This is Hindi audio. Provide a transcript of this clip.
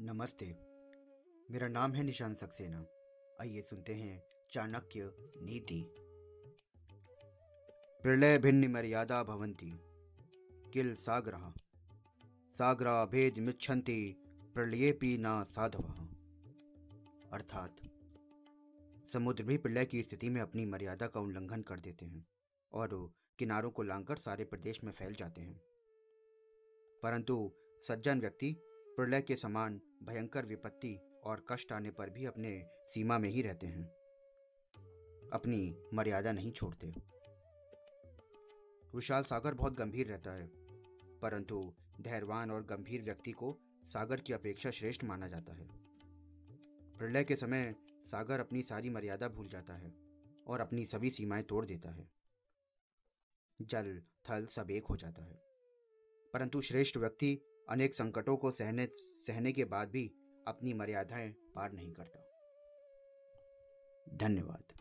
नमस्ते। मेरा नाम है निशान सक्सेना। आइए सुनते हैं चाणक्य नीति। प्रलय भिन्न मर्यादा भवंती। किल सागरा सागरा भेद मिच्छन्ति प्रलयेपि ना साधव। अर्थात, समुद्र भी प्रलय की स्थिति में अपनी मर्यादा का उल्लंघन कर देते हैं और किनारों को लांघकर सारे प्रदेश में फैल जाते हैं। परंतु सज्जन व्यक्ति प्रलय के समान भयंकर विपत्ति और कष्ट आने पर भी अपने सीमा में ही रहते हैं। अपनी मर्यादा नहीं छोड़ते। विशाल सागर बहुत गंभीर रहता है, परंतु धैर्यवान और गंभीर व्यक्ति को सागर की अपेक्षा श्रेष्ठ माना जाता है। प्रलय के समय सागर अपनी सारी मर्यादा भूल जाता है और अपनी सभी सीमाएँ तोड़ देता है। जल, थल सब एक हो जाता है। परंतु श्रेष्ठ व्यक्ति अनेक संकटों को सहने सहने के बाद भी अपनी मर्यादाएँ पार नहीं करता। धन्यवाद।